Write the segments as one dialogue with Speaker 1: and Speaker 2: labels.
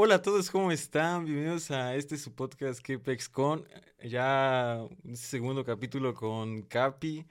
Speaker 1: Hola a todos, ¿cómo están? Bienvenidos a este su podcast KPEX Con. Ya un segundo capítulo con Capi.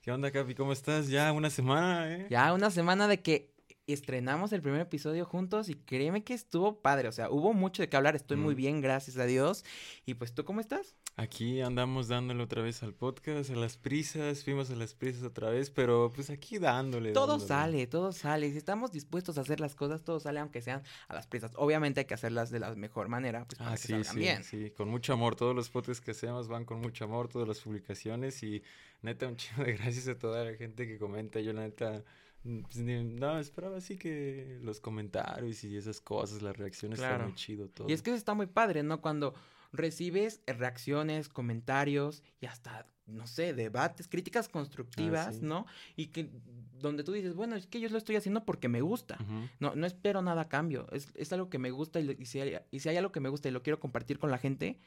Speaker 1: ¿Qué onda, Capi? ¿Cómo estás? Ya una semana, ¿eh?
Speaker 2: Ya una semana de que estrenamos el primer episodio juntos y créeme que estuvo padre. O sea, hubo mucho de qué hablar. Estoy muy
Speaker 1: Mm.
Speaker 2: bien, gracias a Dios. Y pues, ¿tú cómo estás?
Speaker 1: Aquí andamos dándole otra vez al podcast, a las prisas, fuimos a las prisas otra vez, pero pues aquí dándole.
Speaker 2: Todo
Speaker 1: dándole.
Speaker 2: sale, todo sale. Si estamos dispuestos a hacer las cosas, todo sale, aunque sean a las prisas. Obviamente hay que hacerlas de la mejor manera, pues para
Speaker 1: Ah,
Speaker 2: que
Speaker 1: sí,
Speaker 2: salgan
Speaker 1: sí,
Speaker 2: bien.
Speaker 1: sí, con mucho amor. Todos los podcasts que hacemos van con mucho amor, todas las publicaciones y neta un chingo de gracias a toda la gente que comenta. Yo la neta, no, esperaba así que los comentarios y esas cosas, las reacciones, está
Speaker 2: Claro.
Speaker 1: muy chido todo.
Speaker 2: Y es que eso está muy padre, ¿no? Cuando recibes reacciones, comentarios y hasta, no sé, debates, críticas constructivas,
Speaker 1: Ah, sí.
Speaker 2: ¿no? Y que donde tú dices, bueno, es que yo lo estoy haciendo porque me gusta. No, no espero nada a cambio. Es, es algo que me gusta y, si hay, y si hay algo que me gusta y lo quiero compartir con la gente,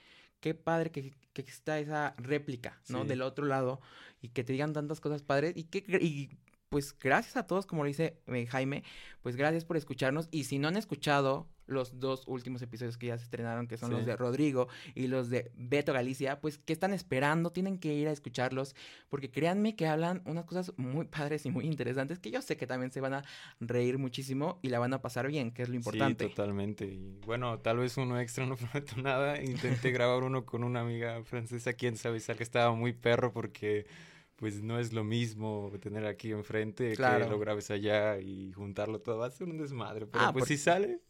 Speaker 2: qué padre que, que está esa réplica, ¿no?
Speaker 1: Sí.
Speaker 2: Del otro lado y que te digan tantas cosas padres y que y pues gracias a todos, como lo dice eh, Jaime, pues gracias por escucharnos y si no han escuchado los dos últimos episodios que ya se estrenaron, que son los de Rodrigo y los de Beto Galicia, pues que están esperando, tienen que ir a escucharlos, porque créanme que hablan unas cosas muy padres y muy interesantes, que yo sé que también se van a reír muchísimo y la van a pasar bien, que es lo importante.
Speaker 1: Sí, totalmente. Y bueno, tal vez uno extra, no prometo nada. Intenté grabar uno con una amiga francesa, quién sabe, que estaba muy perro porque pues no es lo mismo tener aquí enfrente
Speaker 2: Claro.
Speaker 1: que lo grabes allá y juntarlo todo. Va a ser un desmadre, pero
Speaker 2: Ah,
Speaker 1: pues
Speaker 2: porque-
Speaker 1: si sale,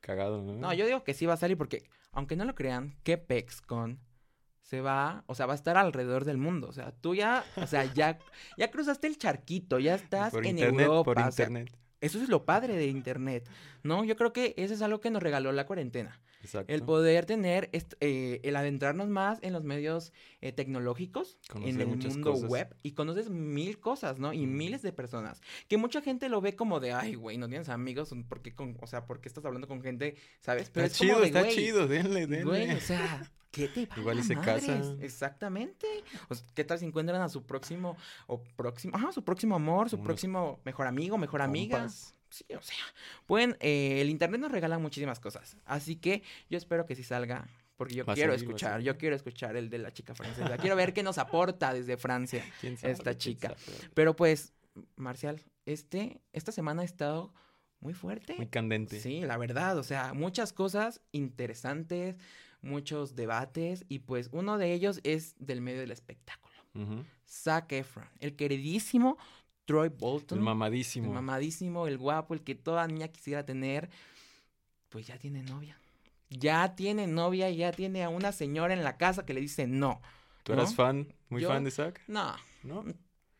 Speaker 1: cagado, ¿no?
Speaker 2: No, yo digo que sí va a salir porque, aunque no lo crean, que PexCon se va, o sea, va a estar alrededor del mundo. O sea, tú ya, o sea, ya, ya cruzaste el charquito, ya estás
Speaker 1: por
Speaker 2: en
Speaker 1: internet,
Speaker 2: Europa.
Speaker 1: por
Speaker 2: sea,
Speaker 1: internet.
Speaker 2: Eso es lo padre de internet, ¿no? Yo creo que eso es algo que nos regaló la cuarentena.
Speaker 1: Exacto.
Speaker 2: El poder tener, eh, el adentrarnos más en los medios eh, tecnológicos, en el mundo
Speaker 1: cosas.
Speaker 2: web, y conoces mil cosas, ¿no? Y miles de personas. Que mucha gente lo ve como de, ay, güey, no tienes amigos, ¿por qué con, o sea, ¿por qué estás hablando con gente, sabes? Pero
Speaker 1: está
Speaker 2: es como
Speaker 1: chido,
Speaker 2: de,
Speaker 1: está chido, denle, denle.
Speaker 2: Güey, o sea, ¿qué te
Speaker 1: Igual y se
Speaker 2: madres?
Speaker 1: casan.
Speaker 2: Exactamente. O sea, ¿Qué tal si encuentran a su próximo, o próximo, ajá, su próximo amor, su
Speaker 1: Unos
Speaker 2: próximo mejor amigo, mejor amiga?
Speaker 1: Compas.
Speaker 2: Sí, o sea, pueden, eh, el internet nos regala muchísimas cosas. Así que yo espero que sí salga. Porque yo quiero
Speaker 1: salir,
Speaker 2: escuchar, yo quiero escuchar el de la chica francesa. quiero ver qué nos aporta desde Francia.
Speaker 1: ¿Quién sabe,
Speaker 2: esta chica. Pero pues, Marcial, este, esta semana ha estado muy fuerte.
Speaker 1: Muy candente.
Speaker 2: Sí, la verdad, o sea, muchas cosas interesantes, muchos debates y pues uno de ellos es del medio del espectáculo.
Speaker 1: Ujú.
Speaker 2: Zac Efron, el queridísimo Troy Bolton.
Speaker 1: El mamadísimo.
Speaker 2: El mamadísimo, el guapo, el que toda niña quisiera tener, pues ya tiene novia. Ya tiene novia y ya tiene a una señora en la casa que le dice no.
Speaker 1: ¿Tú eras fan? ¿Muy
Speaker 2: Yo-
Speaker 1: fan de Zack?
Speaker 2: No,
Speaker 1: ¿No?
Speaker 2: no.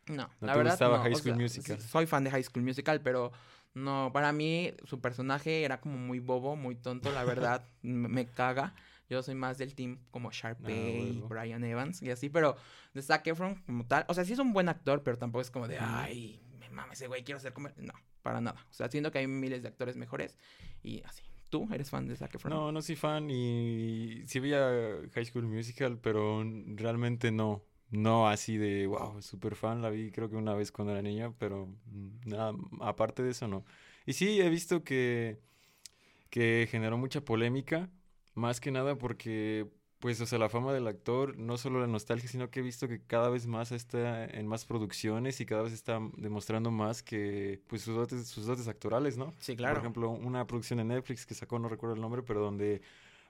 Speaker 1: ¿No
Speaker 2: la
Speaker 1: te
Speaker 2: verdad,
Speaker 1: gustaba
Speaker 2: no,
Speaker 1: High
Speaker 2: o
Speaker 1: School
Speaker 2: sea,
Speaker 1: Musical?
Speaker 2: soy fan de High School Musical, pero no, para mí su personaje era como muy bobo, muy tonto, la verdad, me caga. Yo soy más del team como Sharpay,
Speaker 1: Ah, huevo.
Speaker 2: Brian Evans y así, pero de Zac Efron como tal, o sea, sí es un buen actor, pero tampoco es como de, ay, me mames ese güey, quiero ser como... él". No, para nada. O sea, siento que hay miles de actores mejores y así. ¿Tú eres fan de Zac Efron?
Speaker 1: No, no soy fan y sí veía High School Musical, pero realmente no. No así de, wow, super fan, la vi creo que una vez cuando era niña, pero nada, aparte de eso no. Y sí, he visto que, que generó mucha polémica, más que nada porque, pues, o sea, la fama del actor, no solo la nostalgia, sino que he visto que cada vez más está en más producciones y cada vez está demostrando más que, pues, sus dotes, sus dotes actorales, ¿no?
Speaker 2: Sí, claro.
Speaker 1: Por ejemplo, una producción de Netflix que sacó, no recuerdo el nombre, pero donde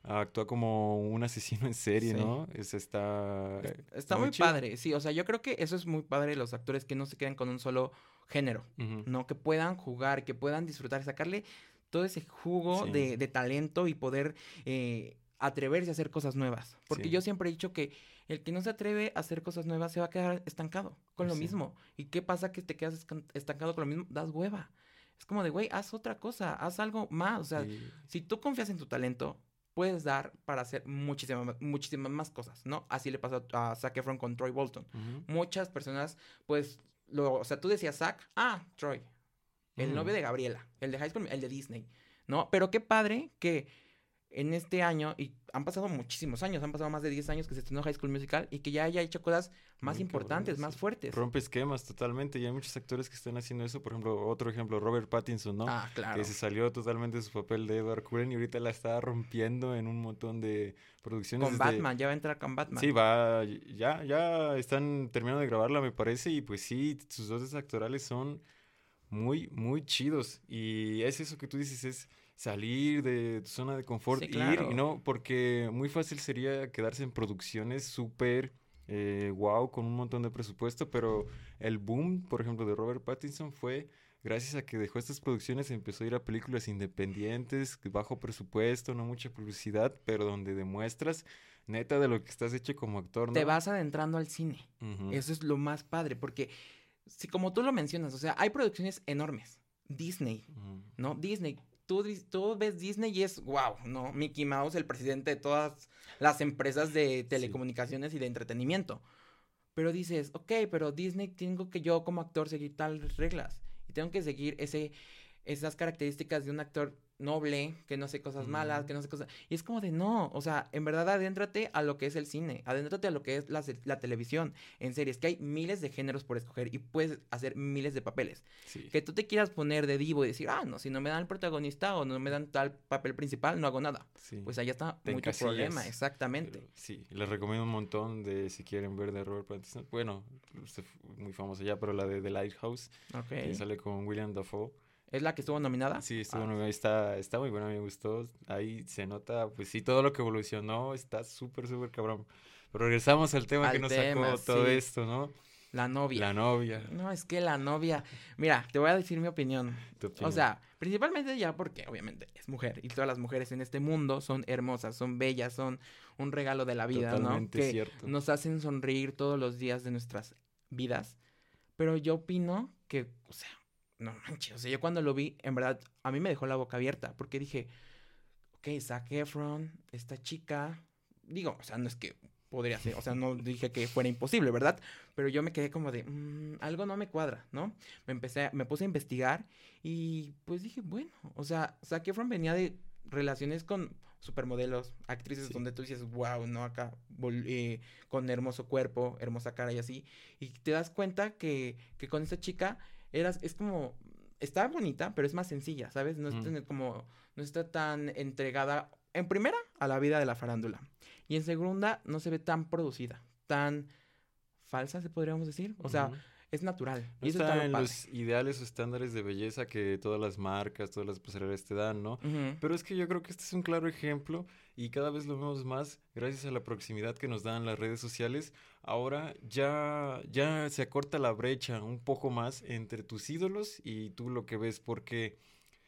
Speaker 1: actúa como un asesino en serie,
Speaker 2: Sí.
Speaker 1: ¿no? Es, está...
Speaker 2: Está muy, padre, sí, o sea, yo creo que eso es muy padre de los actores que no se quedan con un solo género. ¿no? Que puedan jugar, que puedan disfrutar, sacarle todo ese jugo
Speaker 1: Sí.
Speaker 2: de, de talento y poder eh, atreverse a hacer cosas nuevas. Porque
Speaker 1: Sí.
Speaker 2: yo siempre he dicho que el que no se atreve a hacer cosas nuevas se va a quedar estancado con lo
Speaker 1: Sí.
Speaker 2: mismo. ¿Y qué pasa que te quedas estancado con lo mismo? Das hueva. Es como de, güey, haz otra cosa, haz algo más. O sea, si tú confías en tu talento, puedes dar para hacer muchísimas, ma- muchísimas más cosas, ¿no? Así le pasó a Zac Efron con Troy Bolton muchas personas, pues, lo, o sea, tú decías Zack, ah, Troy, el
Speaker 1: Mm.
Speaker 2: novio de Gabriela, el de High School, el de Disney, ¿no? Pero qué padre que en este año, y han pasado muchísimos años, han pasado más de 10 años que se estrenó High School Musical y que ya haya hecho cosas más
Speaker 1: Muy
Speaker 2: importantes, más
Speaker 1: sí.
Speaker 2: fuertes.
Speaker 1: Rompe esquemas totalmente y hay muchos actores que están haciendo eso. Por ejemplo, otro ejemplo, Robert Pattinson, ¿no?
Speaker 2: Ah, claro.
Speaker 1: Que se salió totalmente de su papel de Edward Cullen y ahorita la está rompiendo en un montón de producciones.
Speaker 2: Con
Speaker 1: desde-
Speaker 2: Batman, ya va a entrar con Batman.
Speaker 1: Sí, va, ya, ya están terminando de grabarla, me parece, y pues sí, sus dotes actorales son muy, muy chidos. Y es eso que tú dices, es salir de tu zona de confort,
Speaker 2: Sí,
Speaker 1: ir, y no, porque muy fácil sería quedarse en producciones súper eh, wow, con un montón de presupuesto, pero el boom, por ejemplo, de Robert Pattinson fue gracias a que dejó estas producciones, empezó a ir a películas independientes, bajo presupuesto, no mucha publicidad, pero donde demuestras neta de lo que estás hecho como actor, ¿no?
Speaker 2: Te vas adentrando al cine. Eso es lo más padre, porque si como tú lo mencionas, o sea, hay producciones enormes. Disney. ¿no? Disney. Tú, tú ves Disney y es, wow, ¿no? Mickey Mouse, el presidente de todas las empresas de telecomunicaciones y de entretenimiento. Pero dices, ok, pero Disney tengo que yo como actor seguir tales reglas. Y tengo que seguir ese, esas características de un actor noble, que no hace cosas malas, que no hace cosas... Y es como de, no, o sea, en verdad adéntrate a lo que es el cine, adéntrate a lo que es la, la televisión, en series, que hay miles de géneros por escoger y puedes hacer miles de papeles.
Speaker 1: Sí.
Speaker 2: Que tú te quieras poner de divo y decir, ah, no, si no me dan el protagonista o no me dan tal papel principal, no hago nada.
Speaker 1: sí.
Speaker 2: Pues allá está
Speaker 1: Te
Speaker 2: mucho problema, exactamente.
Speaker 1: Pero sí, les recomiendo un montón de si quieren ver de Robert Pattinson. Bueno, muy famosa ya, pero la de The Lighthouse,
Speaker 2: Ok.
Speaker 1: que sale con William Dafoe.
Speaker 2: ¿Es la que estuvo nominada?
Speaker 1: Sí, estuvo,
Speaker 2: Ah,
Speaker 1: muy- está, está muy buena, me gustó. Ahí se nota, pues sí, todo lo que evolucionó está súper, súper cabrón. Pero regresamos al tema que nos
Speaker 2: tema,
Speaker 1: sacó todo
Speaker 2: sí.
Speaker 1: esto, ¿no?
Speaker 2: La novia.
Speaker 1: La novia.
Speaker 2: No, es que la novia. Mira, te voy a decir mi opinión.
Speaker 1: tu
Speaker 2: O
Speaker 1: opinión.
Speaker 2: sea, principalmente ya porque obviamente es mujer y todas las mujeres en este mundo son hermosas, son bellas, son un regalo de la vida,
Speaker 1: Totalmente
Speaker 2: ¿no? Que
Speaker 1: cierto.
Speaker 2: nos hacen sonreír todos los días de nuestras vidas. Pero yo opino que, o sea, no manches, o sea, yo cuando lo vi, en verdad, a mí me dejó la boca abierta porque dije, ok, Zac Efron, esta chica, digo, o sea, no es que podría ser, o sea, no dije que fuera imposible, ¿verdad? Pero yo me quedé como de, "Mm, algo no me cuadra, ¿no? Me empecé, a- me puse a investigar y pues dije, bueno, o sea, Zac Efron venía de relaciones con supermodelos, actrices
Speaker 1: Sí.
Speaker 2: donde tú dices, wow, ¿no? Acá, eh, con hermoso cuerpo, hermosa cara y así. Y te das cuenta que, que con esta chica eras, es como, está bonita, pero es más sencilla, ¿sabes? No, es tan como, no está tan entregada, en primera, a la vida de la farándula. Y en segunda, no se ve tan producida, tan falsa, se podríamos decir. O sea. Es natural.
Speaker 1: No
Speaker 2: y eso
Speaker 1: está
Speaker 2: está
Speaker 1: en
Speaker 2: padre.
Speaker 1: los ideales o estándares de belleza que todas las marcas, todas las pasarelas te dan, ¿no?
Speaker 2: Ujú.
Speaker 1: Pero es que yo creo que este es un claro ejemplo y cada vez lo vemos más gracias a la proximidad que nos dan las redes sociales. Ahora ya, ya se acorta la brecha un poco más entre tus ídolos y tú lo que ves, porque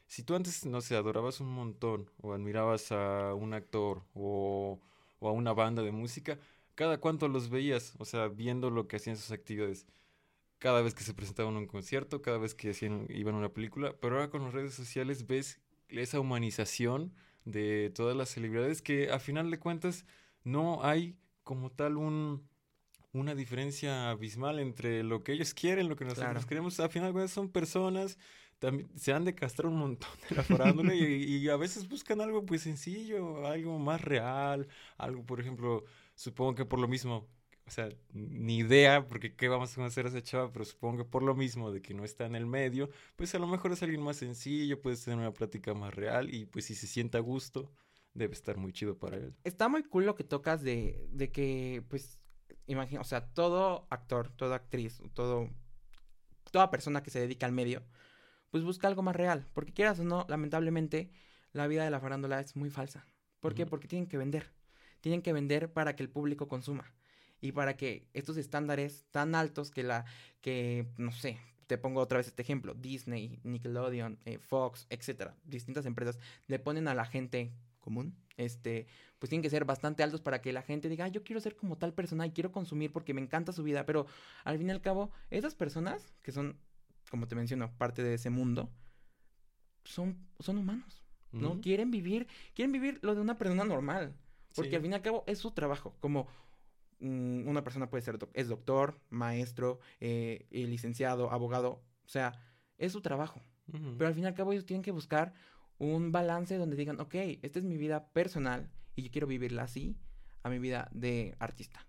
Speaker 1: si tú antes, no sé, adorabas un montón o admirabas a un actor o, o a una banda de música, cada cuánto los veías, o sea, viendo lo que hacían sus actividades. Cada vez que se presentaban en un concierto, cada vez que hacían, iban a una película, pero ahora con las redes sociales ves esa humanización de todas las celebridades que a final de cuentas no hay como tal un, una diferencia abismal entre lo que ellos quieren, lo que nosotros
Speaker 2: Claro.
Speaker 1: queremos. A final de cuentas son personas, también se han de castrar un montón de la farándula y, y a veces buscan algo pues sencillo, algo más real, algo por ejemplo, supongo que por lo mismo, o sea, ni idea, porque qué vamos a conocer a esa chava, pero supongo que por lo mismo de que no está en el medio, pues a lo mejor es alguien más sencillo, puedes tener una plática más real y pues si se sienta a gusto, debe estar muy chido para él.
Speaker 2: Está muy cool lo que tocas de, de que, pues, imagina, o sea, todo actor, toda actriz, todo, toda persona que se dedica al medio, pues busca algo más real. Porque quieras o no, lamentablemente, la vida de la farándula es muy falsa. ¿Por qué? Porque tienen que vender. Tienen que vender para que el público consuma. Y para que estos estándares tan altos que la, que, no sé, te pongo otra vez este ejemplo, Disney, Nickelodeon, eh, Fox, etcétera, distintas empresas le ponen a la gente común, este, pues tienen que ser bastante altos para que la gente diga, "Ah, yo quiero ser como tal persona y quiero consumir porque me encanta su vida, pero al fin y al cabo, esas personas que son, como te menciono, parte de ese mundo, son, son humanos, ¿no? Quieren vivir, quieren vivir lo de una persona normal, porque
Speaker 1: Sí.
Speaker 2: al fin y al cabo es su trabajo, como mm, una persona puede ser, doc- es doctor, maestro, eh, eh, licenciado, abogado, o sea, es su trabajo. Pero al fin y al cabo ellos tienen que buscar un balance donde digan, ok, esta es mi vida personal y yo quiero vivirla así a mi vida de artista.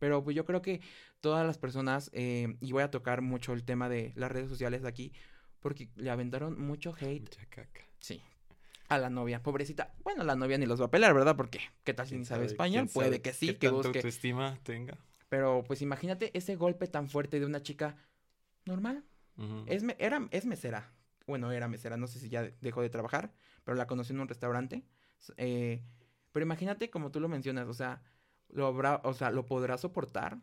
Speaker 2: Pero pues yo creo que todas las personas, eh, y voy a tocar mucho el tema de las redes sociales aquí, porque le aventaron mucho hate.
Speaker 1: Mucha caca.
Speaker 2: Sí. A la novia, pobrecita. Bueno, la novia ni los va a pelar, ¿verdad? Porque, ¿qué tal si
Speaker 1: ¿Quién
Speaker 2: ni sabe
Speaker 1: sabe?
Speaker 2: español?
Speaker 1: ¿Quién
Speaker 2: Puede
Speaker 1: sabe
Speaker 2: que sí,
Speaker 1: qué
Speaker 2: que
Speaker 1: tanto
Speaker 2: busque.
Speaker 1: autoestima tenga.
Speaker 2: Pero pues imagínate ese golpe tan fuerte de una chica normal. Es, me- era, es mesera. Bueno, era mesera, no sé si ya dejó de trabajar, pero la conocí en un restaurante. Eh, pero imagínate como tú lo mencionas, o sea, lo habrá, o sea, lo podrá soportar.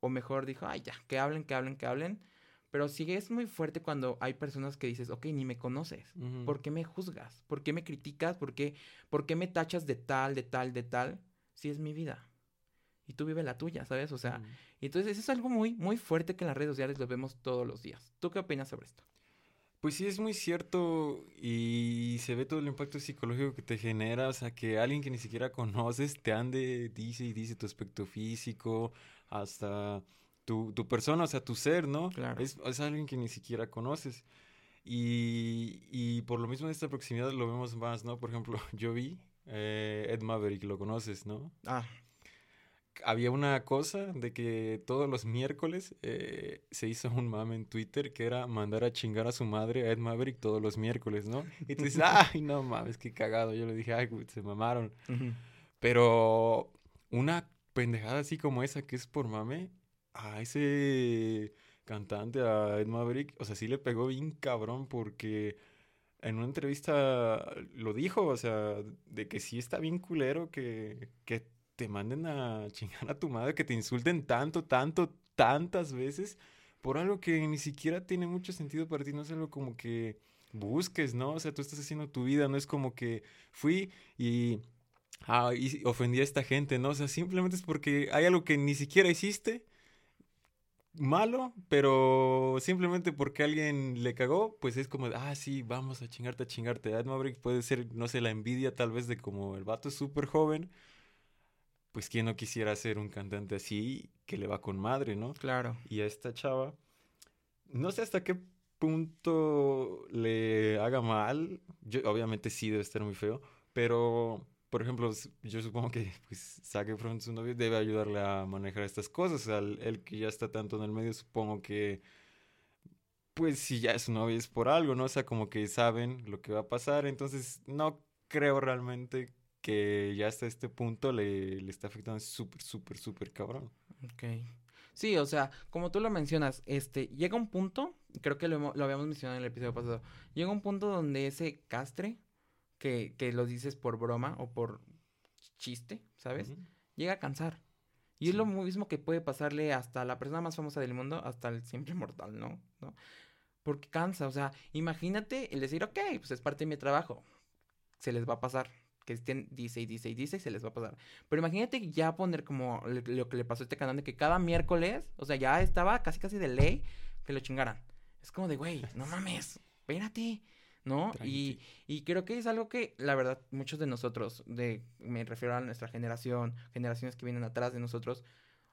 Speaker 2: O mejor dijo, ay, ya, que hablen, que hablen, que hablen. Pero sí es muy fuerte cuando hay personas que dices, ok, ni me conoces.
Speaker 1: Ujú.
Speaker 2: ¿Por qué me juzgas? ¿Por qué me criticas? ¿Por qué, ¿Por qué me tachas de tal, de tal, de tal? Si es mi vida. Y tú vive la tuya, ¿sabes? O sea, y entonces eso es algo muy, muy fuerte que en las redes sociales lo vemos todos los días. ¿Tú qué opinas sobre esto?
Speaker 1: Pues sí, es muy cierto y se ve todo el impacto psicológico que te genera, o sea, que alguien que ni siquiera conoces te ande, dice y dice tu aspecto físico, hasta tu, tu persona, o sea, tu ser, ¿no?
Speaker 2: Claro.
Speaker 1: Es, es alguien que ni siquiera conoces. Y, y por lo mismo en esta proximidad lo vemos más, ¿no? Por ejemplo, yo vi eh, Ed Maverick, lo conoces, ¿no?
Speaker 2: Ah,
Speaker 1: había una cosa de que todos los miércoles eh, se hizo un mame en Twitter que era mandar a chingar a su madre a Ed Maverick todos los miércoles, ¿no? Y tú dices, ay, no mames, qué cagado. Yo le dije, ay, se mamaron.
Speaker 2: ujú.
Speaker 1: Pero una pendejada así como esa que es por mame, a ese cantante, a Ed Maverick, o sea, sí le pegó bien cabrón porque en una entrevista lo dijo, o sea, de que sí está bien culero que, que te manden a chingar a tu madre, que te insulten tanto, tanto, tantas veces por algo que ni siquiera tiene mucho sentido para ti, no es algo como que busques, ¿no? O sea, tú estás haciendo tu vida, no es como que fui y, ah, y ofendí a esta gente, ¿no? O sea, simplemente es porque hay algo que ni siquiera hiciste malo, pero simplemente porque alguien le cagó, pues es como, de, ah, sí, vamos a chingarte, a chingarte. Ed Maverick puede ser, no sé, la envidia tal vez de como el vato es súper joven, pues quién no quisiera ser un cantante así que le va con madre, ¿no?
Speaker 2: Claro.
Speaker 1: Y a esta chava, no sé hasta qué punto le haga mal. Yo, obviamente sí debe estar muy feo, pero por ejemplo, yo supongo que pues Zac Efron, su novio, debe ayudarle a manejar estas cosas. El, el que ya está tanto en el medio, supongo que pues si ya es su novio es por algo, ¿no? O sea, como que saben lo que va a pasar. Entonces, no creo realmente que ya hasta este punto le, le está afectando súper, súper, súper cabrón.
Speaker 2: Ok. Sí, o sea, como tú lo mencionas, este, llega un punto, creo que lo, lo habíamos mencionado en el episodio pasado, llega un punto donde ese castre, que, que lo dices por broma o por chiste, ¿sabes? Llega a cansar. Y es lo mismo que puede pasarle hasta la persona más famosa del mundo, hasta el simple mortal, ¿no? ¿No? Porque cansa, o sea, imagínate el decir, ok, pues es parte de mi trabajo, se les va a pasar, que estén, dice y dice y dice y se les va a pasar. Pero imagínate ya poner como le- lo que le pasó a este canal de que cada miércoles, o sea, ya estaba casi casi de ley que lo chingaran. Es como de, güey, no mames, espérate, ¿no? Y, y creo que es algo que, la verdad, muchos de nosotros, de, me refiero a nuestra generación, generaciones que vienen atrás de nosotros,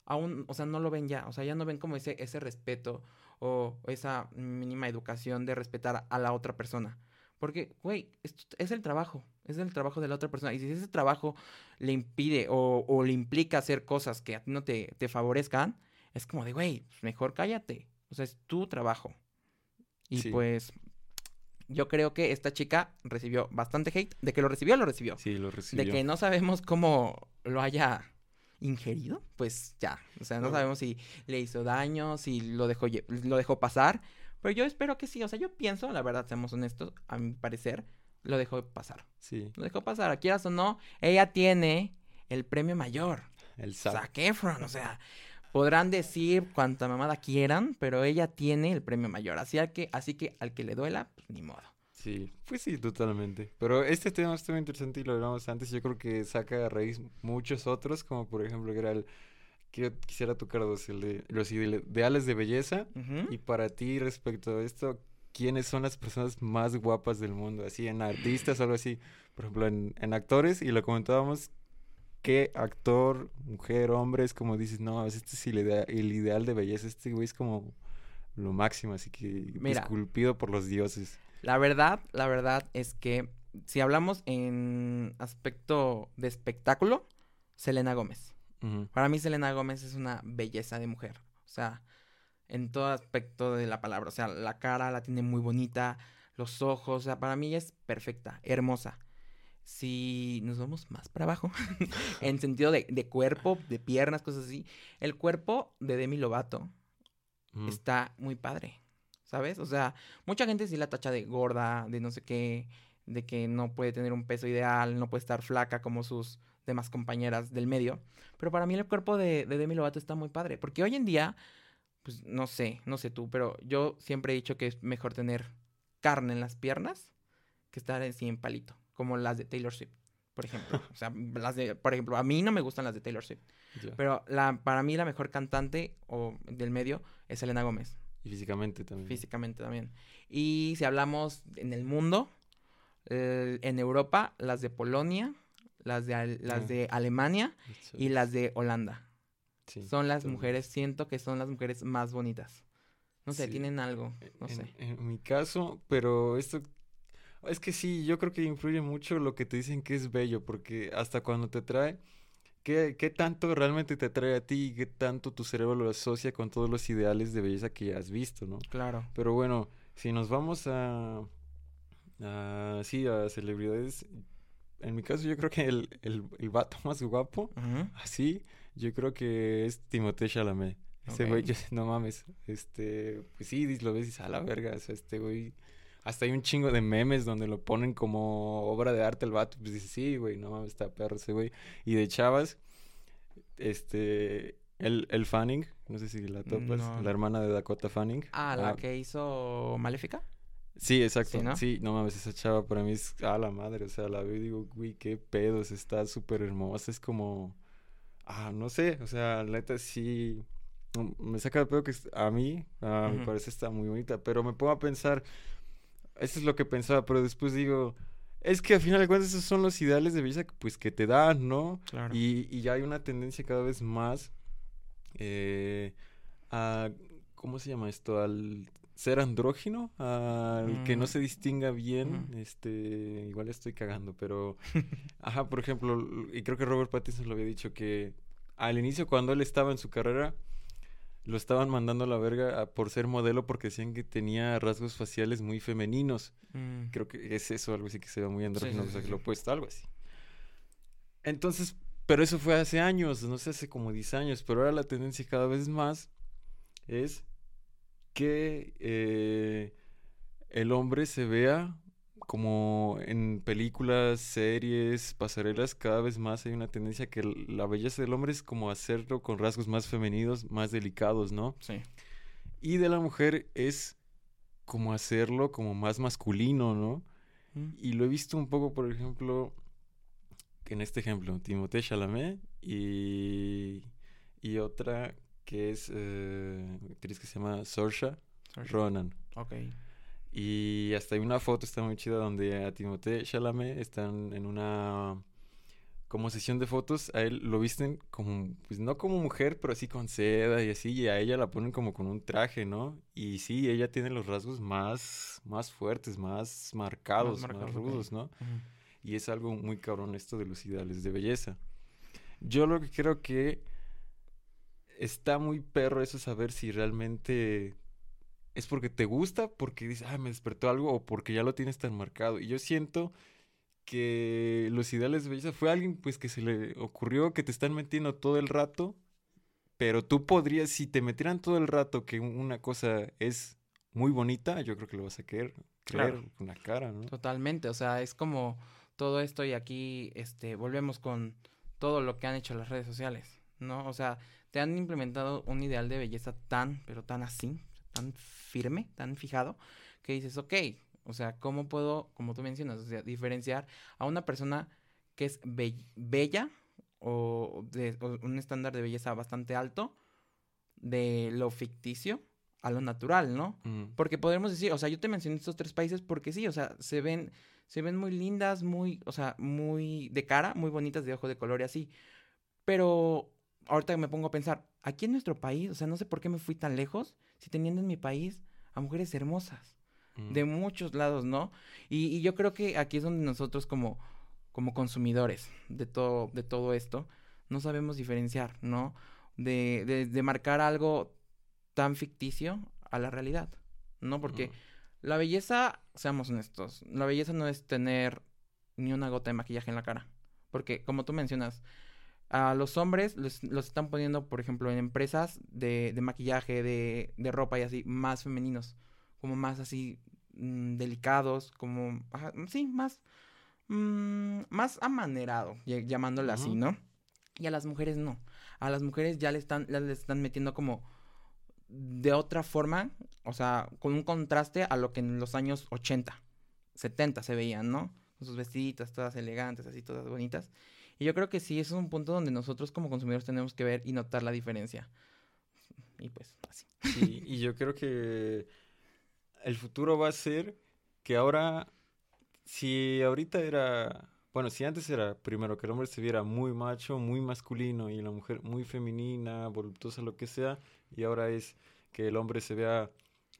Speaker 2: aún, o sea, no lo ven ya, o sea, ya no ven como ese, ese respeto o esa mínima educación de respetar a la otra persona. Porque, güey, es, el trabajo, es el trabajo de la otra persona. Y si ese trabajo le impide o, o le implica hacer cosas que a ti no te, te favorezcan, es como de, güey, mejor cállate. O sea, es tu trabajo. Y
Speaker 1: Sí.
Speaker 2: pues, yo creo que esta chica recibió bastante hate. De que lo recibió, lo recibió.
Speaker 1: Sí, lo recibió.
Speaker 2: De que no sabemos cómo lo haya ingerido, pues ya. O sea, no
Speaker 1: No.
Speaker 2: sabemos si le hizo daño, si lo dejó, lo dejó pasar. Pero yo espero que sí. O sea, yo pienso, la verdad, seamos honestos, a mi parecer, lo dejó pasar.
Speaker 1: Sí,
Speaker 2: Lo dejó pasar, quieras o no, ella tiene el premio mayor.
Speaker 1: el SAT.
Speaker 2: Zac Efron, o sea, podrán decir cuanta mamada quieran, pero ella tiene el premio mayor. Así, que, así que al que le duela, pues ni modo.
Speaker 1: Sí, pues sí, totalmente. Pero este tema estuvo interesante y lo hablamos antes. Yo creo que saca a raíz muchos otros, como por ejemplo que era el que quisiera tocar dos, el de los ideales de belleza.
Speaker 2: Ujú.
Speaker 1: Y para ti, respecto a esto, ¿quiénes son las personas más guapas del mundo? Así, en artistas o algo así. Por ejemplo, en, en actores, y lo comentábamos, ¿qué actor, mujer, hombre, es como dices, no, este es el, el ideal de belleza, este güey es como lo máximo, así que
Speaker 2: Mira.
Speaker 1: esculpido por los dioses.
Speaker 2: La verdad, la verdad es que si hablamos en aspecto de espectáculo, Selena Gómez. Para mí Selena Gómez es una belleza de mujer. O sea, en todo aspecto de la palabra. O sea, la cara la tiene muy bonita, los ojos. O sea, para mí es perfecta, hermosa. Si nos vamos más para abajo, en sentido de, de cuerpo, de piernas, cosas así, el cuerpo de Demi Lovato
Speaker 1: Ujú.
Speaker 2: está muy padre, ¿sabes? O sea, mucha gente sí la tacha de gorda, de no sé qué, de que no puede tener un peso ideal, no puede estar flaca como sus demás compañeras del medio. Pero para mí el cuerpo de, de Demi Lovato está muy padre, porque hoy en día, pues no sé, no sé tú, pero yo siempre he dicho que es mejor tener carne en las piernas que estar así en palito, como las de Taylor Swift, por ejemplo. O sea, las de, por ejemplo, a mí no me gustan las de Taylor Swift, pero la, para mí la mejor cantante o del medio es Selena Gómez
Speaker 1: Y físicamente también.
Speaker 2: físicamente también. Y si hablamos en el mundo, eh, en Europa, las de Polonia, las de, las
Speaker 1: Ah.
Speaker 2: de Alemania y las de Holanda.
Speaker 1: Sí,
Speaker 2: Son las mujeres, siento que son las mujeres más bonitas. No sé,
Speaker 1: Sí.
Speaker 2: tienen algo, no
Speaker 1: en,
Speaker 2: sé.
Speaker 1: en mi caso, pero esto es que sí, yo creo que influye mucho lo que te dicen que es bello, porque hasta cuando te trae, ¿qué, qué tanto realmente te atrae a ti y qué tanto tu cerebro lo asocia con todos los ideales de belleza que has visto, ¿no?
Speaker 2: Claro.
Speaker 1: Pero bueno, si nos vamos a, a sí, a celebridades, en mi caso yo creo que el, el, el vato más guapo, así, yo creo que es Timothée Chalamet. Ese güey, no mames, este, pues sí, lo ves y a la verga, o sea, este güey, hasta hay un chingo de memes donde lo ponen como obra de arte el vato, pues dices, sí, güey, no mames, está perro ese güey. Y de chavas, este, el, el Fanning, no sé si la topas,
Speaker 2: No.
Speaker 1: la hermana de Dakota Fanning.
Speaker 2: Ah, la que hizo Maléfica.
Speaker 1: Sí, exacto.
Speaker 2: Sí, ¿no?
Speaker 1: Sí, no mames, esa chava para mí es a la madre. O sea, la veo y digo, güey, qué pedos, está súper hermosa. Es como, ah, no sé, o sea, la neta sí. mm, Me saca de pedo que a mí, a mi
Speaker 2: Ujú.
Speaker 1: parecer está muy bonita. Pero me pongo a pensar, eso es lo que pensaba, pero después digo, es que al final de cuentas esos son los ideales de belleza que, pues, que te dan, ¿no?
Speaker 2: Claro.
Speaker 1: Y, y ya hay una tendencia cada vez más eh, a, ¿cómo se llama esto? Al ser andrógino, al que no
Speaker 2: Mm.
Speaker 1: se distinga bien,
Speaker 2: Ujú.
Speaker 1: este, igual estoy cagando, pero, ajá, por ejemplo, y creo que Robert Pattinson lo había dicho, que al inicio cuando él estaba en su carrera, lo estaban mandando a la verga a- por ser modelo porque decían que tenía rasgos faciales muy femeninos.
Speaker 2: Mm.
Speaker 1: Creo que es eso, algo así que se ve muy andrógino,
Speaker 2: sí,
Speaker 1: o sea, que lo opuesto, algo así. Entonces, pero eso fue hace años, no sé, hace como 10 años, pero ahora la tendencia cada vez más es que eh, el hombre se vea como en películas, series, pasarelas, cada vez más hay una tendencia que la belleza del hombre es como hacerlo con rasgos más femeninos, más delicados, ¿no?
Speaker 2: Sí.
Speaker 1: Y de la mujer es como hacerlo como más masculino, ¿no?
Speaker 2: Mm.
Speaker 1: Y lo he visto un poco, por ejemplo, en este ejemplo, Timothée Chalamet y, y otra que es eh, actriz que se llama Saoirse. Ronan.
Speaker 2: Ok.
Speaker 1: Y hasta hay una foto, está muy chida, donde a Timothée Chalamet están en una como sesión de fotos, a él lo visten como, pues no como mujer, pero así con seda y así, y a ella la ponen como con un traje, ¿no? Y sí, ella tiene los rasgos más, más fuertes, más marcados, más,
Speaker 2: marcados,
Speaker 1: rudos, ¿no? Y es algo muy cabrón esto de los ideales de belleza. Yo lo que creo que está muy perro eso saber si realmente es porque te gusta, porque dices, ah, me despertó algo, o porque ya lo tienes tan marcado. Y yo siento que los ideales de belleza fue alguien pues que se le ocurrió que te están metiendo todo el rato, pero tú podrías, si te metieran todo el rato que un- una cosa es muy bonita, yo creo que lo vas a querer, creer
Speaker 2: Claro.
Speaker 1: la cara, ¿no?
Speaker 2: Totalmente, o sea, es como todo esto y aquí este volvemos con todo lo que han hecho las redes sociales, ¿no? O sea, te han implementado un ideal de belleza tan, pero tan así, tan firme, tan fijado, que dices, ok, o sea, ¿cómo puedo, como tú mencionas, o sea, diferenciar a una persona que es be- bella o de o un estándar de belleza bastante alto de lo ficticio a lo natural, ¿no?
Speaker 1: Ujú.
Speaker 2: Porque podemos decir, o sea, yo te mencioné estos tres países porque sí, o sea, se ven, se ven muy lindas, muy, o sea, muy de cara, muy bonitas de ojo de color y así. Pero ahorita me pongo a pensar, aquí en nuestro país, o sea, no sé por qué me fui tan lejos, si teniendo en mi país a mujeres hermosas,
Speaker 1: Mm.
Speaker 2: de muchos lados, ¿no? Y, y yo creo que aquí es donde nosotros como, como consumidores de todo, de todo esto, no sabemos diferenciar, ¿no? De, de, de marcar algo tan ficticio a la realidad, ¿no? Porque
Speaker 1: Mm.
Speaker 2: la belleza, seamos honestos, la belleza no es tener ni una gota de maquillaje en la cara. Porque, como tú mencionas, a los hombres los, los están poniendo, por ejemplo, en empresas de, de maquillaje, de, de ropa y así, más femeninos. Como más así, mm, delicados, como, ajá, sí, más, mm, más amanerado, ll- llamándolo así. ¿no? Y a las mujeres no. A las mujeres ya le están, ya le están metiendo como de otra forma, o sea, con un contraste a lo que en los años 80, 70 se veían, ¿no? Con sus vestiditas todas elegantes, así todas bonitas. Y yo creo que sí, eso es un punto donde nosotros como consumidores tenemos que ver y notar la diferencia. Y pues, así.
Speaker 1: Sí, y yo creo que el futuro va a ser que ahora, si ahorita era, bueno, si antes era primero que el hombre se viera muy macho, muy masculino y la mujer muy femenina, voluptuosa, lo que sea, y ahora es que el hombre se vea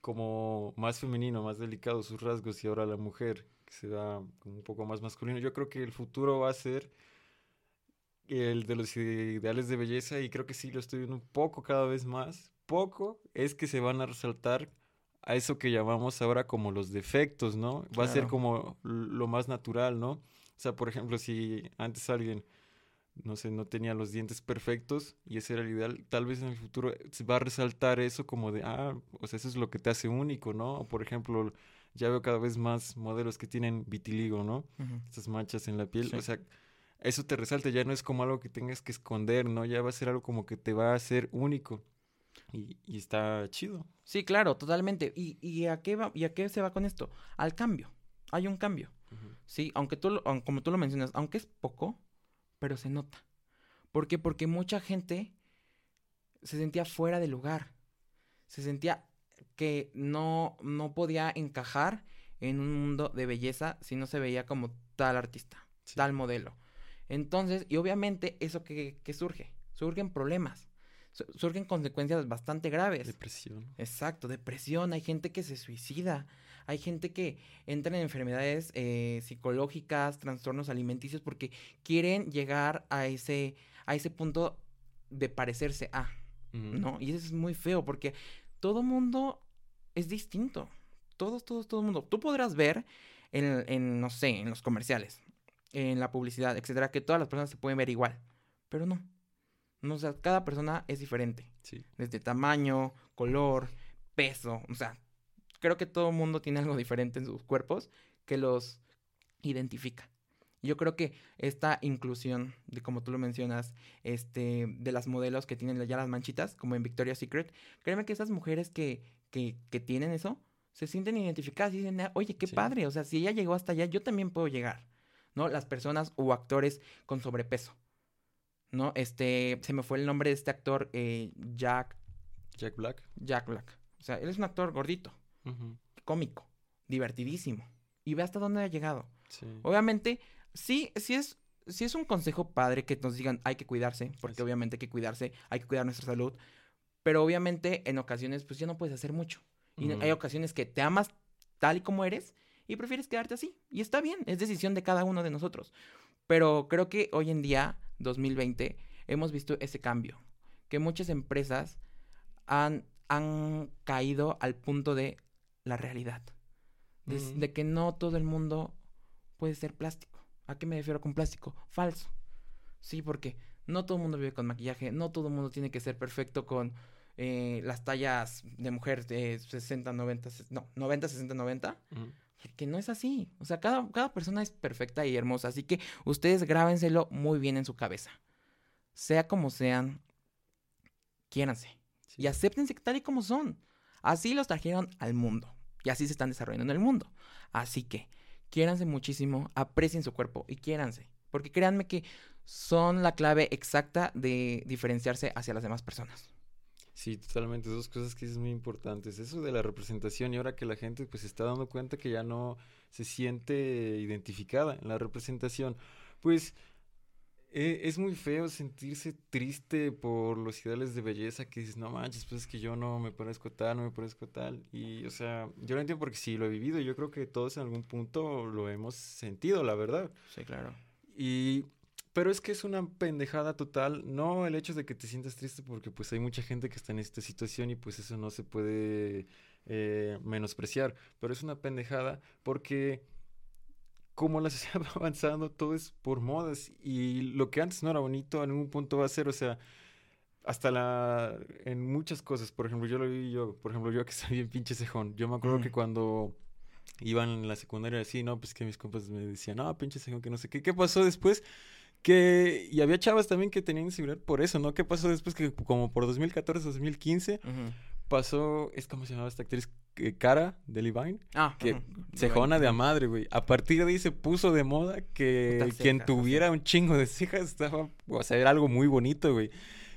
Speaker 1: como más femenino, más delicado sus rasgos y ahora la mujer se vea un poco más masculino. Yo creo que el futuro va a ser el de los ideales de belleza y creo que sí lo estoy viendo un poco cada vez más. Poco es que se van a resaltar a eso que llamamos ahora como los defectos, ¿no? Va a ser como lo más natural, ¿no? O sea, por ejemplo, si antes alguien, no sé, no tenía los dientes perfectos y ese era el ideal, tal vez en el futuro se va a resaltar eso como de, ah, o sea, eso es lo que te hace único, ¿no? O por ejemplo, ya veo cada vez más modelos que tienen vitiligo, ¿no?
Speaker 2: Ujú.
Speaker 1: Estas manchas en la piel,
Speaker 2: Sí.
Speaker 1: o sea, eso te resalta, ya no es como algo que tengas que esconder, ¿no? Ya va a ser algo como que te va a hacer único. Y, y está chido.
Speaker 2: Sí, claro, totalmente. ¿Y, y, a qué va, ¿Y a qué se va con esto? Al cambio. Hay un cambio. Sí, aunque tú, como tú lo mencionas, aunque es poco, pero se nota. ¿Por qué? Porque mucha gente se sentía fuera de lugar. Se sentía que no, no podía encajar en un mundo de belleza si no se veía como tal artista,
Speaker 1: Sí.
Speaker 2: tal modelo. Entonces, y obviamente eso que, que surge, surgen problemas, su- surgen consecuencias bastante graves.
Speaker 1: Depresión.
Speaker 2: Exacto, depresión, hay gente que se suicida, hay gente que entra en enfermedades eh, psicológicas, trastornos alimenticios, porque quieren llegar a ese, a ese punto de parecerse a. ¿no? Y eso es muy feo, porque todo mundo es distinto, todos, todos, todo el mundo. Tú podrás ver en, en, no sé, en los comerciales, en la publicidad, etcétera, que todas las personas se pueden ver igual, pero no. No, o sea, cada persona es diferente
Speaker 1: Sí.
Speaker 2: desde tamaño, color, peso, o sea, creo que todo el mundo tiene algo diferente en sus cuerpos que los identifica. Yo creo que esta inclusión de como tú lo mencionas, este, de las modelos que tienen ya las manchitas, como en Victoria's Secret, créeme que esas mujeres que, que, que tienen eso, se sienten identificadas y dicen, "Ah, oye, qué
Speaker 1: Sí.
Speaker 2: padre, o sea, si ella llegó hasta allá, yo también puedo llegar, ¿no? Las personas o actores con sobrepeso, ¿no? Este, se me fue el nombre de este actor, eh, Jack
Speaker 1: Jack Black.
Speaker 2: Jack Black. O sea, él es un actor gordito, cómico, divertidísimo. Y ve hasta dónde ha llegado.
Speaker 1: Sí.
Speaker 2: Obviamente, sí, sí es, sí es un consejo padre que nos digan hay que cuidarse, porque obviamente hay que cuidarse, hay que cuidar nuestra salud. Pero obviamente en ocasiones pues ya no puedes hacer mucho. Y hay ocasiones que te amas tal y como eres y prefieres quedarte así. Y está bien, es decisión de cada uno de nosotros. Pero creo que hoy en día, 2020, hemos visto ese cambio. Que muchas empresas han, han caído al punto de la realidad. De, que no todo el mundo puede ser plástico. ¿A qué me refiero con plástico? Falso. Sí, porque no todo el mundo vive con maquillaje, no todo el mundo tiene que ser perfecto con eh, las tallas de mujer de 60, 90, ses- no, 90, 60, 90.
Speaker 1: Ujú.
Speaker 2: Que no es así. O sea, cada, cada persona es perfecta y hermosa. Así que ustedes grábenselo muy bien en su cabeza. Sea como sean, quiéranse.
Speaker 1: Sí.
Speaker 2: Y acéptense tal y como son. Así los trajeron al mundo. Y así se están desarrollando en el mundo. Así que, quiéranse muchísimo, aprecien su cuerpo y quiéranse. Porque créanme que son la clave exacta de diferenciarse hacia las demás personas.
Speaker 1: Sí, totalmente. Dos cosas que es muy importantes. Eso de la representación y ahora que la gente pues se está dando cuenta que ya no se siente identificada en la representación. Pues eh, es muy feo sentirse triste por los ideales de belleza que dices, no manches, pues es que yo no me parezco tal, no me parezco tal. Y, o sea, yo lo entiendo porque sí lo he vivido yo creo que todos en algún punto lo hemos sentido, la verdad.
Speaker 2: Sí, claro.
Speaker 1: Y, pero es que es una pendejada total, no el hecho de que te sientas triste porque pues hay mucha gente que está en esta situación y pues eso no se puede eh, menospreciar, pero es una pendejada porque como la sociedad va avanzando, todo es por modas y lo que antes no era bonito en un punto va a ser, o sea, hasta la en muchas cosas, por ejemplo, yo lo vi yo, por ejemplo, yo que soy bien pinche cejón, yo me acuerdo que cuando iban en la secundaria así, no, pues que mis compas me decían, "No, pinche cejón, que no sé qué." ¿Qué pasó después? Que y había chavas también que tenían inseguridad por eso, ¿no? ¿Qué pasó después que como por 2014, 2015 pasó, es como se llamaba esta actriz Cara de Levine. Ah, que cejona de a madre, güey. A partir de ahí se puso de moda que quien tuviera un chingo de cejas estaba, o sea, era algo muy bonito, güey.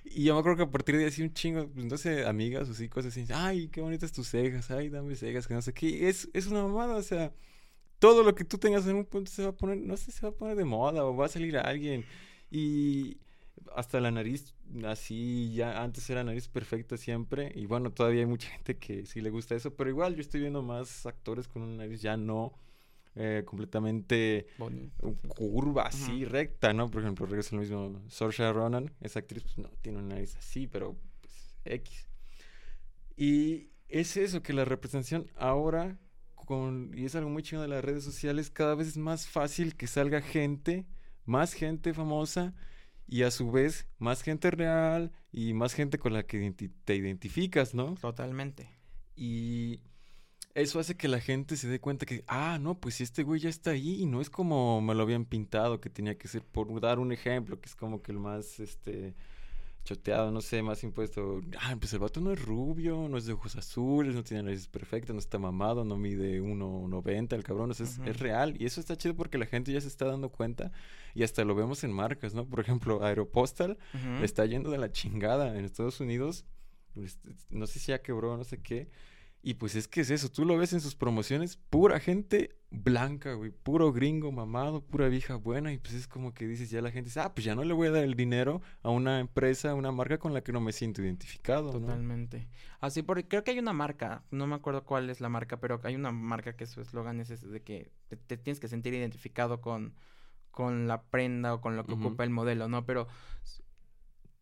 Speaker 1: Y yo me acuerdo que a partir de ahí así un chingo, pues no sé, amigas o sí, cosas así, ay, qué bonitas tus cejas, ay, dame cejas, que no sé qué. Es, es una mamada, o sea, todo lo que tú tengas en un punto se va a poner, no sé, se va a poner de moda o va a salir a alguien. Y hasta la nariz así ya antes era nariz perfecta siempre. Y bueno todavía hay mucha gente que sí le gusta eso pero igual yo estoy viendo más actores con una nariz ya no eh, completamente curva así recta no por ejemplo regresa lo mismo Saoirse Ronan esa actriz pues no tiene una nariz así pero pues X. Y es eso que la representación ahora con y es algo muy chido de las redes sociales cada vez es más fácil que salga gente más gente famosa y a su vez más gente real y más gente con la que te identificas, ¿no?
Speaker 2: Totalmente.
Speaker 1: Y eso hace que la gente se dé cuenta que, ah, no, pues este güey ya está ahí y no es como me lo habían pintado, que tenía que ser, por dar un ejemplo, que es como que el más, este, choteado, no sé, más impuesto. Ah, pues el vato no es rubio, no es de ojos azules, no tiene nariz perfecta, no está mamado, no mide 1.90, el cabrón, es, es, real. Y eso está chido porque la gente ya se está dando cuenta y hasta lo vemos en marcas, ¿no? Por ejemplo, Aeropostal está yendo de la chingada en Estados Unidos. Pues, no sé si ya quebró, no sé qué. Y pues es que es eso, tú lo ves en sus promociones, pura gente blanca, güey, puro gringo mamado, pura vieja buena, y pues es como que dices, ya la gente dice, ah, pues ya no le voy a dar el dinero a una empresa, a una marca con la que no me siento identificado.
Speaker 2: Totalmente. Así, porque creo que hay una marca, no me acuerdo cuál es la marca, pero hay una marca que su eslogan es ese de que te, tienes que sentir identificado con, con la prenda o con lo que ocupa el modelo, ¿no? Pero,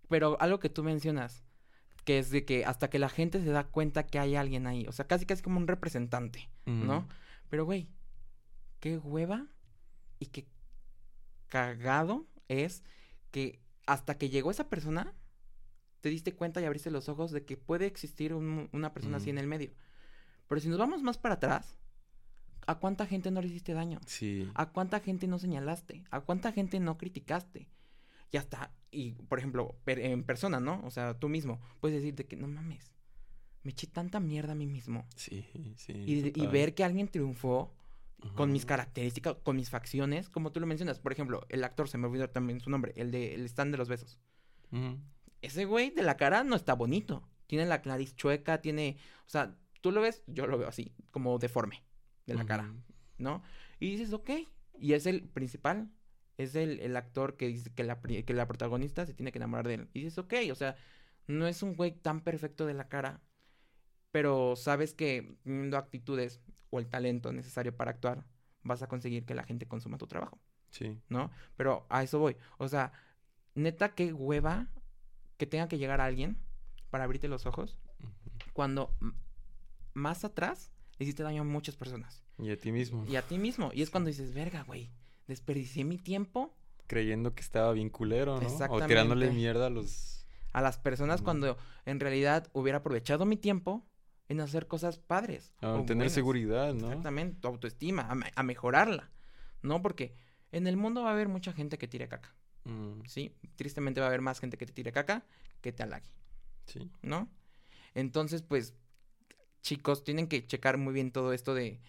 Speaker 2: pero algo que tú mencionas, que es de que hasta que la gente se da cuenta que hay alguien ahí, o sea, casi casi como un representante, ¿no? Pero güey, qué hueva y qué cagado es que hasta que llegó esa persona te diste cuenta y abriste los ojos de que puede existir una persona así en el medio. Pero si nos vamos más para atrás, ¿a cuánta gente no le hiciste daño?
Speaker 1: Sí.
Speaker 2: ¿A cuánta gente no señalaste? ¿A cuánta gente no criticaste? Ya está. Y, por ejemplo, en persona, ¿no? O sea, tú mismo puedes decirte que no mames, me eché tanta mierda a mí mismo.
Speaker 1: Sí, sí.
Speaker 2: Y, ver que alguien triunfó con mis características, con mis facciones, como tú lo mencionas. Por ejemplo, el actor, se me olvidó también su nombre, el de el stand de los besos. Ese güey de la cara no está bonito. Tiene la nariz chueca, tiene. O sea, tú lo ves, yo lo veo así, como deforme de la cara, ¿no? Y dices, ok. Y es el principal, es el, el actor que dice que la, que la protagonista se tiene que enamorar de él. Y dices, ok, o sea, no es un güey tan perfecto de la cara, pero sabes que teniendo actitudes o el talento necesario para actuar, vas a conseguir que la gente consuma tu trabajo.
Speaker 1: Sí.
Speaker 2: ¿No? Pero a eso voy. O sea, neta, qué hueva que tenga que llegar alguien para abrirte los ojos cuando más atrás le hiciste daño a muchas personas.
Speaker 1: Y a ti mismo.
Speaker 2: Y a ti mismo. Y es cuando dices, verga, güey desperdicié mi tiempo.
Speaker 1: Creyendo que estaba bien culero, ¿no? O tirándole mierda a los...
Speaker 2: A las personas cuando en realidad hubiera aprovechado mi tiempo en hacer cosas padres.
Speaker 1: A tener seguridad, ¿no?
Speaker 2: Exactamente, tu autoestima, a, mejorarla, ¿no? Porque en el mundo va a haber mucha gente que tire caca, mm. ¿sí? Tristemente va a haber más gente que te tire caca que te halague,
Speaker 1: ¿sí?
Speaker 2: ¿No? Entonces, pues, chicos, tienen que checar muy bien todo esto de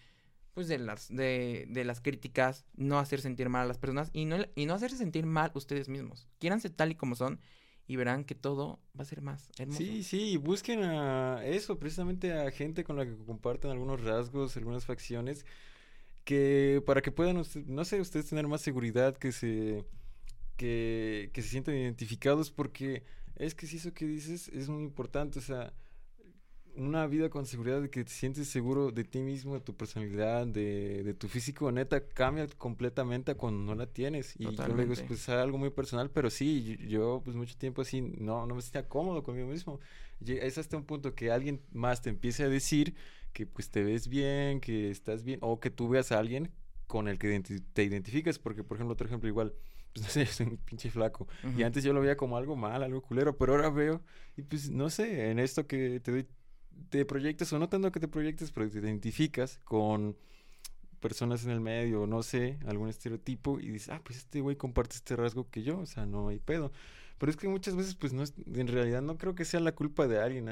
Speaker 2: pues de las de, de, las críticas, no hacer sentir mal a las personas y no y no hacerse sentir mal ustedes mismos. Quiéranse tal y como son y verán que todo va a ser más hermoso.
Speaker 1: Sí, sí, busquen a eso, precisamente a gente con la que compartan algunos rasgos, algunas facciones que para que puedan no sé, ustedes tener más seguridad, que se que, que se sientan identificados porque es que si eso que dices es muy importante, o sea, una vida con seguridad de que te sientes seguro de ti mismo, de tu personalidad, de, de tu físico, neta, cambia completamente cuando no la tienes. Y yo le digo, es pues algo muy personal, pero sí, yo, pues mucho tiempo así no, no me sentía cómodo conmigo mismo. Es hasta un punto que alguien más te empiece a decir que pues te ves bien, que estás bien, o que tú veas a alguien con el que te identificas, porque por ejemplo, otro ejemplo igual, pues no sé, soy un pinche flaco. Y antes yo lo veía como algo mal, algo culero, pero ahora veo, y pues no sé, en esto que te doy te proyectas, o no tanto que te proyectes, pero te identificas con personas en el medio, no sé, algún estereotipo, y dices, ah, pues este güey comparte este rasgo que yo, o sea, no hay pedo. Pero es que muchas veces, pues no es, en realidad no creo que sea la culpa de alguien.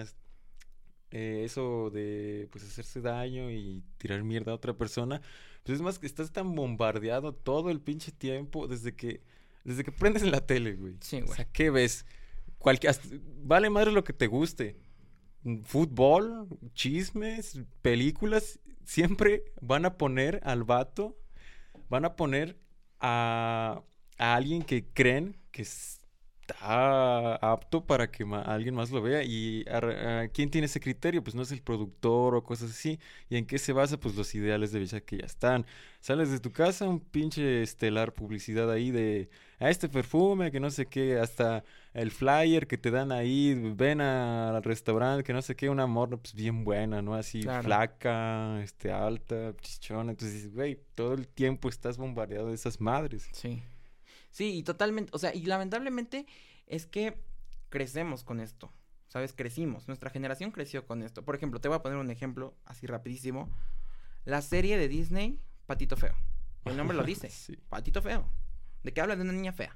Speaker 1: Eh, eso de pues hacerse daño y tirar mierda a otra persona, pues es más que estás tan bombardeado todo el pinche tiempo desde que desde que prendes en la tele, güey.
Speaker 2: Sí, güey.
Speaker 1: O sea, ¿qué ves? Cualquier, vale madre lo que te guste fútbol, chismes, películas, siempre van a poner al vato, van a poner a, a alguien que creen que está apto para que alguien más lo vea. ¿Y a, quién tiene ese criterio? Pues no es el productor o cosas así. ¿Y en qué se basa? Pues los ideales de belleza que ya están. Sales de tu casa, un pinche estelar publicidad ahí de a este perfume, que no sé qué, hasta el flyer que te dan ahí, ven al restaurante, que no sé qué, una morra pues bien buena, ¿no? Así flaca, este, alta, chichona. Entonces, güey, todo el tiempo estás bombardeado de esas madres.
Speaker 2: Sí. Sí, y totalmente, o sea, y lamentablemente es que crecemos con esto, ¿sabes? Crecimos, nuestra generación creció con esto. Por ejemplo, te voy a poner un ejemplo así rapidísimo. La serie de Disney, Patito Feo. El nombre lo dice, Patito Feo. ¿De qué habla de una niña fea?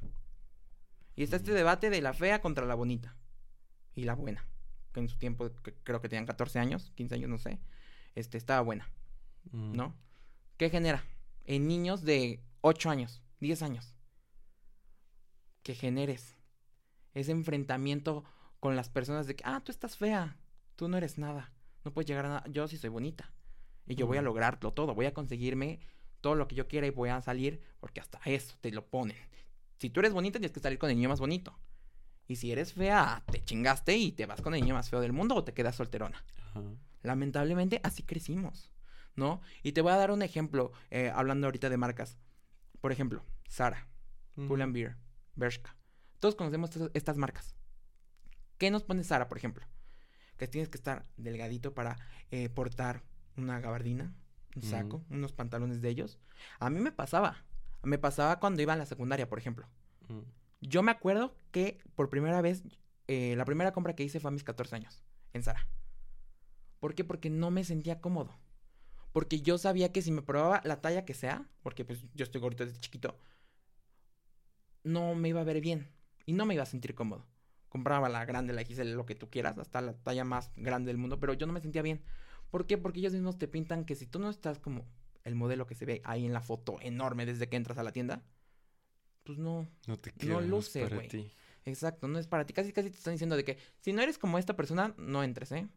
Speaker 2: Y está este debate de la fea contra la bonita. Y la buena. Que en su tiempo, creo que tenían 14 años, 15 años, no sé. Este, estaba buena. Mm. ¿No? ¿Qué genera? En niños de 8 años, 10 años que generes. Ese enfrentamiento con las personas de que, ah, tú estás fea, tú no eres nada, no puedes llegar a nada, yo sí soy bonita. Y yo voy a lograrlo todo, voy a conseguirme todo lo que yo quiera y voy a salir, porque hasta eso te lo ponen. Si tú eres bonita, tienes que salir con el niño más bonito. Y si eres fea, te chingaste y te vas con el niño más feo del mundo o te quedas solterona. Lamentablemente, así crecimos, ¿no? Y te voy a dar un ejemplo, eh, hablando ahorita de marcas. Por ejemplo, Sara, Pull Beer. Bershka. Todos conocemos estas marcas. ¿Qué nos pone Sara, por ejemplo? Que tienes que estar delgadito para eh, portar una gabardina, un saco, unos pantalones de ellos. A mí me pasaba. Me pasaba cuando iba a la secundaria, por ejemplo. Yo me acuerdo que por primera vez, eh, la primera compra que hice fue a mis 14 años, en Sara. ¿Por qué? Porque no me sentía cómodo. Porque yo sabía que si me probaba la talla que sea, porque pues yo estoy gordito desde chiquito, no me iba a ver bien y no me iba a sentir cómodo. Compraba la grande, la XL, lo que tú quieras, hasta la talla más grande del mundo, pero yo no me sentía bien. ¿Por qué? Porque ellos mismos te pintan que si tú no estás como el modelo que se ve ahí en la foto enorme desde que entras a la tienda, pues no,
Speaker 1: no, te no luce, güey.
Speaker 2: Exacto, no es para ti. Casi, casi te están diciendo de que si no eres como esta persona, no entres, ¿eh?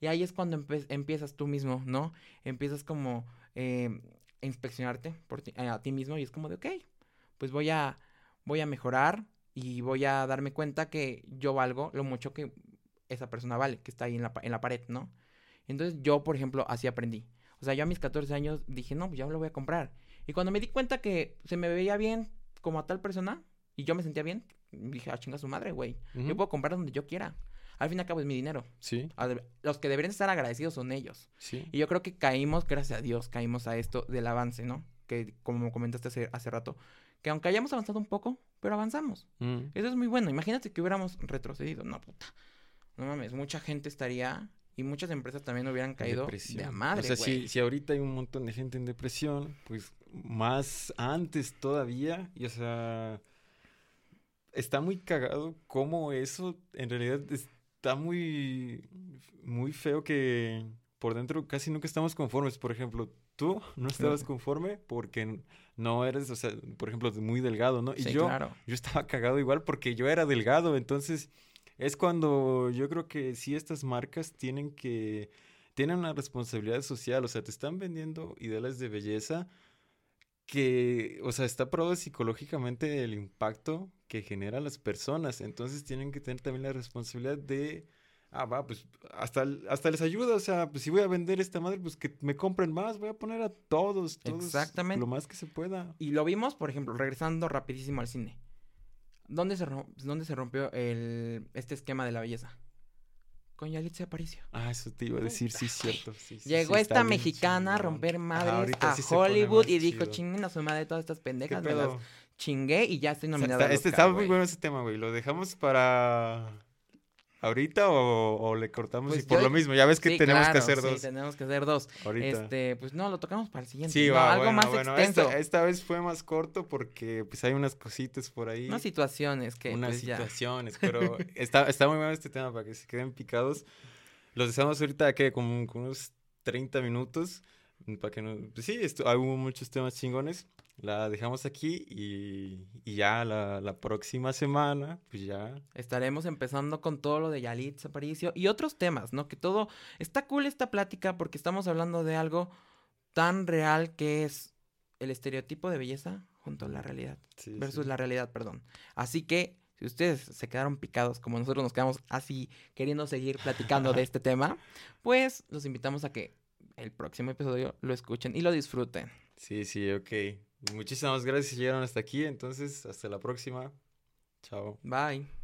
Speaker 2: Y ahí es cuando empiezas tú mismo, ¿no? Empiezas como eh, a inspeccionarte por a ti mismo y es como de, ok, pues voy a voy a mejorar y voy a darme cuenta que yo valgo lo mucho que esa persona vale, que está ahí en la, en la pared, ¿no? Entonces yo, por ejemplo, así aprendí. O sea, yo a mis 14 años dije, no, pues ya lo voy a comprar. Y cuando me di cuenta que se me veía bien como a tal persona y yo me sentía bien, dije, ah, chinga su madre, güey. Yo puedo comprar donde yo quiera. Al fin y al cabo es mi dinero.
Speaker 1: Sí.
Speaker 2: Los que deberían estar agradecidos son ellos.
Speaker 1: Sí.
Speaker 2: Y yo creo que caímos, gracias a Dios, caímos a esto del avance, ¿no? Que como comentaste hace, hace rato, que aunque hayamos avanzado un poco, pero avanzamos. Mm. Eso es muy bueno. Imagínate que hubiéramos retrocedido. No, puta. No mames, mucha gente estaría y muchas empresas también hubieran caído de a madre,
Speaker 1: O sea, si, si, ahorita hay un montón de gente en depresión, pues más antes todavía, y o sea, está muy cagado cómo eso en realidad está muy, muy feo que por dentro casi nunca estamos conformes. Por ejemplo, tú no estabas conforme porque no eres, o sea, por ejemplo, muy delgado, ¿no? Y yo, yo estaba cagado igual porque yo era delgado, entonces es cuando yo creo que sí estas marcas tienen que, tienen una responsabilidad social, o sea, te están vendiendo ideales de belleza que, o sea, está probado psicológicamente el impacto que genera a las personas. Entonces tienen que tener también la responsabilidad de, ah, va, pues hasta, hasta les ayuda. O sea, pues si voy a vender esta madre, pues que me compren más. Voy a poner a todos, todos
Speaker 2: Exactamente.
Speaker 1: lo más que se pueda.
Speaker 2: Y lo vimos, por ejemplo, regresando rapidísimo al cine. ¿Dónde se, dónde se rompió el, este esquema de la belleza? Con Yalitza Aparicio.
Speaker 1: Ah, eso te iba a decir, sí, cierto. sí, sí,
Speaker 2: Llegó
Speaker 1: sí,
Speaker 2: esta
Speaker 1: está
Speaker 2: mexicana a romper madres a Hollywood y dijo, chinguen a su madre todas estas
Speaker 1: ¿Qué
Speaker 2: pendejas, me las chingué y ya estoy
Speaker 1: O sea,
Speaker 2: nominada.
Speaker 1: está- este
Speaker 2: Oscar,
Speaker 1: estaba muy bueno ese tema, güey. ¿Lo dejamos para ahorita o, o le cortamos?
Speaker 2: Pues
Speaker 1: y por
Speaker 2: yo-
Speaker 1: lo mismo, ya ves que
Speaker 2: Sí,
Speaker 1: tenemos que
Speaker 2: claro,
Speaker 1: hacer
Speaker 2: sí,
Speaker 1: dos
Speaker 2: tenemos que hacer dos.
Speaker 1: ahorita.
Speaker 2: Este, pues no, lo tocamos para el siguiente.
Speaker 1: Sí,
Speaker 2: No,
Speaker 1: va,
Speaker 2: algo
Speaker 1: bueno,
Speaker 2: más
Speaker 1: bueno,
Speaker 2: extenso.
Speaker 1: Esta, esta vez fue más corto porque pues hay unas cositas por ahí.
Speaker 2: Unas situaciones que
Speaker 1: unas
Speaker 2: pues, ya.
Speaker 1: situaciones, pero está, está muy bueno este tema para que se queden picados. Los dejamos ahorita que como con unos 30 minutos para que no... pues sí, esto, hubo muchos temas chingones. La dejamos aquí y, y ya la, la próxima semana, pues ya
Speaker 2: Estaremos empezando con todo lo de Yalitza Aparicio y otros temas, ¿no? Que todo está cool esta plática porque estamos hablando de algo tan real que es el estereotipo de belleza junto a la realidad
Speaker 1: sí,
Speaker 2: versus
Speaker 1: sí.
Speaker 2: la realidad, perdón. Así que si ustedes se quedaron picados como nosotros nos quedamos así queriendo seguir platicando de este tema, pues los invitamos a que el próximo episodio lo escuchen y lo disfruten.
Speaker 1: Sí, sí, ok. Muchísimas gracias llegaron hasta aquí. Entonces, hasta la próxima. Chao.
Speaker 2: Bye.